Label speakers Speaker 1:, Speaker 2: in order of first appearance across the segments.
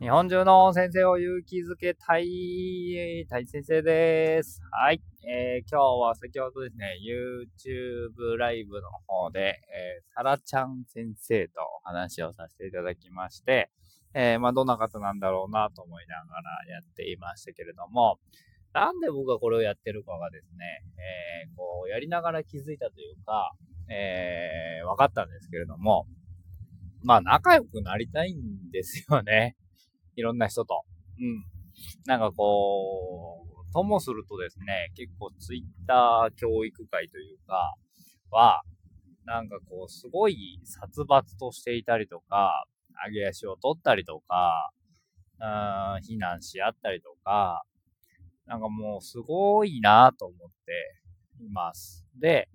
Speaker 1: 日本中の先生を勇気づけたい、大先生です。はい。えー、今日は先ほどですね、YouTube ライブの方で、えー、サラちゃん先生とお話をさせていただきまして、えー、まあ、どんな方なんだろうなと思いながらやっていましたけれども、なんで僕がこれをやってるかがですね、えー、こう、やりながら気づいたというか、えー、分かったんですけれども、まあ、仲良くなりたいんですよね。いろんな人と。うん。なんかこう、ともするとですね、結構ツイッター教育会というか、は、なんかこう、すごい殺伐としていたりとか、上げ足を取ったりとか、うん、避難し合ったりとか、なんかもうすごいなと思っています。で、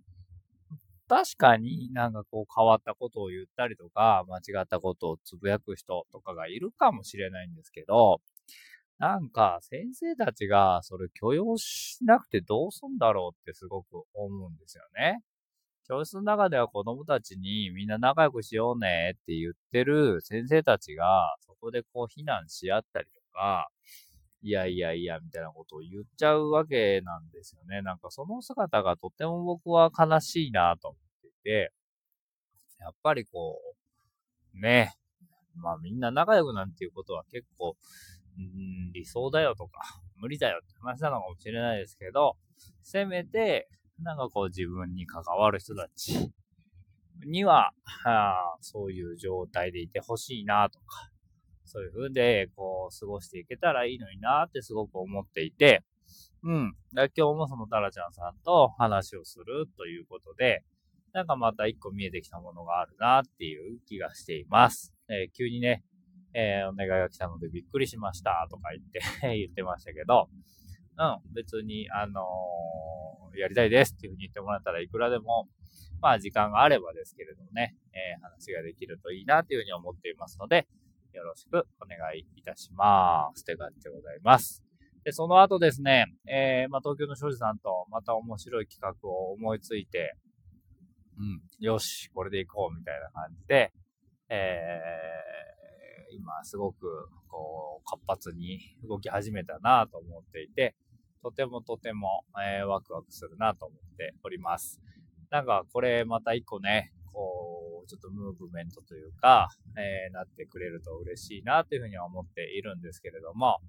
Speaker 1: 確かになんかこう変わったことを言ったりとか、間違ったことをつぶやく人とかがいるかもしれないんですけど、なんか先生たちがそれ許容しなくてどうすんだろうってすごく思うんですよね。教室の中では子供たちにみんな仲良くしようねって言ってる先生たちがそこでこう非難し合ったりとか、いやいやいや、みたいなことを言っちゃうわけなんですよね。なんかその姿がとても僕は悲しいなと思っていて、やっぱりこう、ね、まあみんな仲良くなんていうことは結構、ん理想だよとか、無理だよって話なのかもしれないですけど、せめて、なんかこう自分に関わる人たちには、はあ、そういう状態でいてほしいなとか、そういう風で、こう、過ごしていけたらいいのになってすごく思っていて、うん。今日もそのタラちゃんさんと話をするということで、なんかまた一個見えてきたものがあるなっていう気がしています。えー、急にね、えー、お願いが来たのでびっくりしましたとか言って 言ってましたけど、うん、別に、あのー、やりたいですっていうふうに言ってもらったらいくらでも、まあ時間があればですけれどもね、えー、話ができるといいなというふうに思っていますので、よろしくお願いいたします。って感じでございます。で、その後ですね、えー、まあ、東京の庄司さんとまた面白い企画を思いついて、うん、よし、これで行こうみたいな感じで、えー、今すごく、こう、活発に動き始めたなと思っていて、とてもとても、えー、ワクワクするなと思っております。なんか、これまた一個ね、ちょっとムーブメントというか、えー、なってくれると嬉しいなというふうには思っているんですけれども、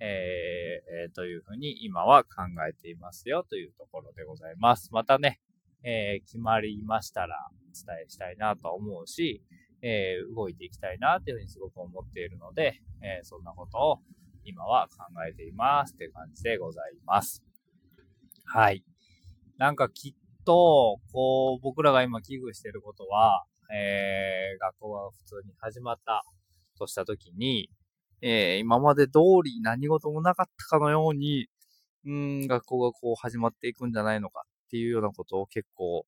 Speaker 1: えー、えー、というふうに今は考えていますよというところでございます。またね、えー、決まりましたらお伝えしたいなと思うし、えー、動いていきたいなというふうにすごく思っているので、えー、そんなことを今は考えていますっていう感じでございます。はい。なんかきっと、こう、僕らが今危惧していることは、えー、学校が普通に始まったとしたときに、えー、今まで通り何事もなかったかのように、うん、学校がこう始まっていくんじゃないのかっていうようなことを結構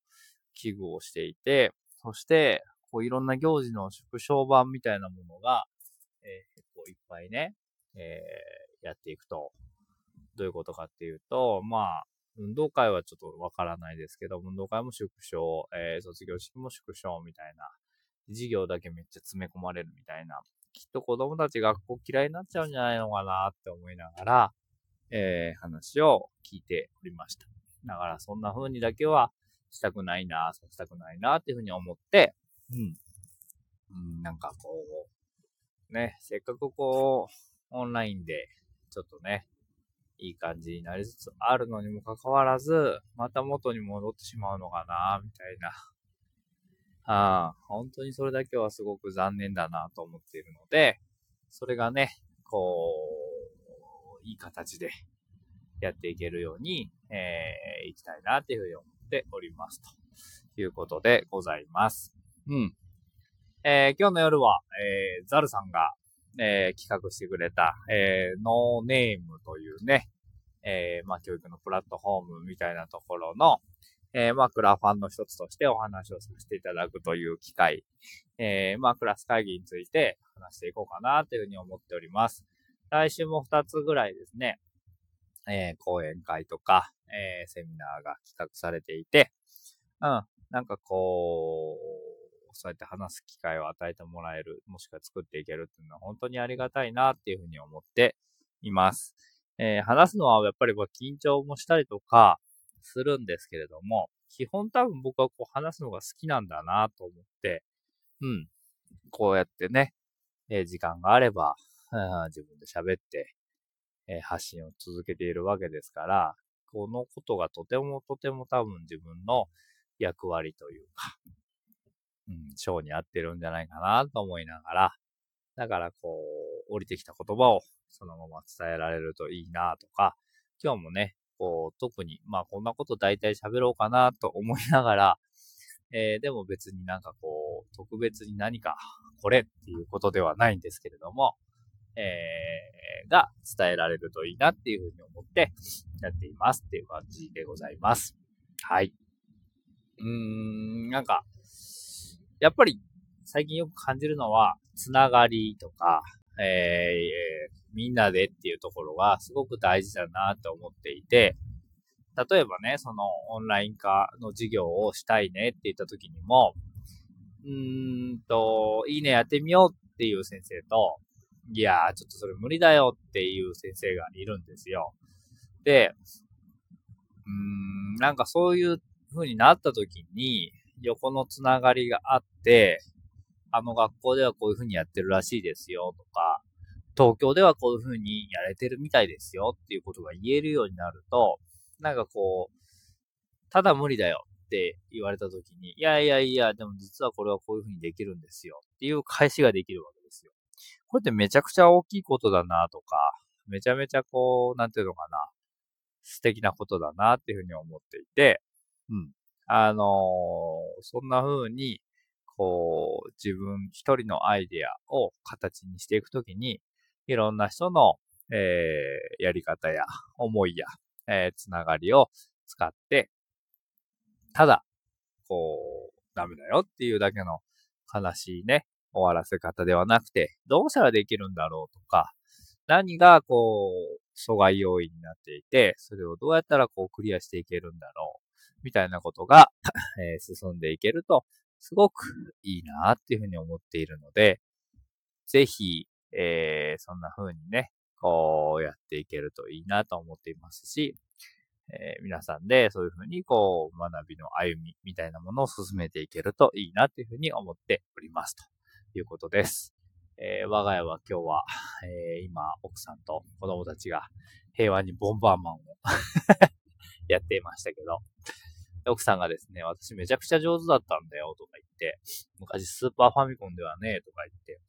Speaker 1: 危惧をしていて、そして、こういろんな行事の縮小版みたいなものが、えー、結構いっぱいね、えー、やっていくと、どういうことかっていうと、まあ、運動会はちょっとわからないですけど、運動会も縮小、えー、卒業式も縮小みたいな、授業だけめっちゃ詰め込まれるみたいな、きっと子供たち学校嫌いになっちゃうんじゃないのかなって思いながら、えー、話を聞いておりました。だからそんな風にだけはしたくないな、させたくないなっていう風に思って、うん。うん、なんかこう、ね、せっかくこう、オンラインで、ちょっとね、いい感じになりつつあるのにもかかわらず、また元に戻ってしまうのかな、みたいな。ああ、本当にそれだけはすごく残念だなと思っているので、それがね、こう、いい形でやっていけるように、えー、いきたいなっていうふうに思っております。ということでございます。うん。えー、今日の夜は、えー、ザルさんが、えー、企画してくれた、えー、ノーネームというね、えー、まあ、教育のプラットフォームみたいなところの、えー、まあ、クラファンの一つとしてお話をさせていただくという機会、えー、まあ、クラス会議について話していこうかなというふうに思っております。来週も2つぐらいですね、えー、講演会とか、えー、セミナーが企画されていて、うん、なんかこう、そうやって話す機会を与えてもらえる、もしくは作っていけるっていうのは本当にありがたいなっていうふうに思っています。えー、話すのはやっぱり緊張もしたりとかするんですけれども、基本多分僕はこう話すのが好きなんだなと思って、うん。こうやってね、えー、時間があれば、自分で喋って、えー、発信を続けているわけですから、このことがとてもとても多分自分の役割というか、うん、章に合ってるんじゃないかなと思いながら、だからこう、降りてきた言葉をそのまま伝えられるといいなとか、今日もね、こう、特に、まあこんなこと大体喋ろうかなと思いながら、えー、でも別になんかこう、特別に何かこれっていうことではないんですけれども、えー、が伝えられるといいなっていうふうに思ってやっていますっていう感じでございます。はい。うーん、なんか、やっぱり最近よく感じるのは、つながりとか、えー、みんなでっていうところがすごく大事だなって思っていて、例えばね、そのオンライン化の授業をしたいねって言った時にも、うーんと、いいねやってみようっていう先生と、いやー、ちょっとそれ無理だよっていう先生がいるんですよ。で、うーん、なんかそういう風になった時に、横のつながりがあって、あの学校ではこういう風にやってるらしいですよとか、東京ではこういう風にやれてるみたいですよっていうことが言えるようになると、なんかこう、ただ無理だよって言われた時に、いやいやいや、でも実はこれはこういう風にできるんですよっていう返しができるわけですよ。これってめちゃくちゃ大きいことだなとか、めちゃめちゃこう、なんていうのかな、素敵なことだなっていうふうに思っていて、うん。あのー、そんな風に、こう、自分一人のアイデアを形にしていくときに、いろんな人の、えー、やり方や思いや、えー、つながりを使って、ただ、こう、ダメだよっていうだけの悲しいね、終わらせ方ではなくて、どうしたらできるんだろうとか、何がこう、阻害要因になっていて、それをどうやったらこうクリアしていけるんだろう、みたいなことが、えー、進んでいけると、すごくいいなっていうふうに思っているので、ぜひ、えー、そんな風にね、こうやっていけるといいなと思っていますし、えー、皆さんでそういうふうにこう学びの歩みみたいなものを進めていけるといいなというふうに思っておりますと。いうことです。えー、我が家は今日は、えー、今、奥さんと子供たちが平和にボンバーマンを やっていましたけど、奥さんがですね、私めちゃくちゃ上手だったんだよとか言って、昔スーパーファミコンではねえ、とか言って、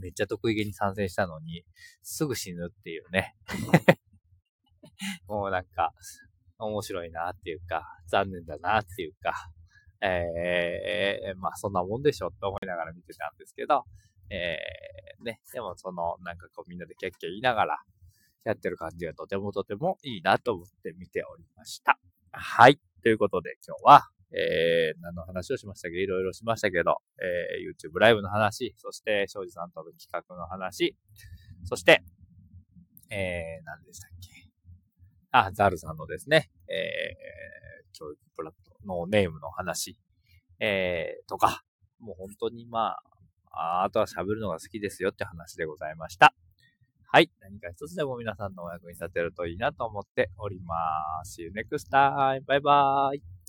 Speaker 1: めっちゃ得意げに参戦したのに、すぐ死ぬっていうね。もうなんか、面白いなっていうか、残念だなっていうか、えー、まあそんなもんでしょって思いながら見てたんですけど、えー、ね、でもその、なんかこうみんなでキャッキャ言いながらやってる感じがとてもとてもいいなと思って見ておりました。はい。ということで今日は、えー、何の話をしましたけ？ど、いろいろしましたけど、えー、YouTube ライブの話、そして、庄司さんとの企画の話、そして、えー、何でしたっけ？あ、ザルさんのですね、えー、教育プラットのネームの話、えー、とか、もう本当にまあ、あとは喋るのが好きですよって話でございました。はい。何か一つでも皆さんのお役に立てるといいなと思っております。See you next time. バイバーイ。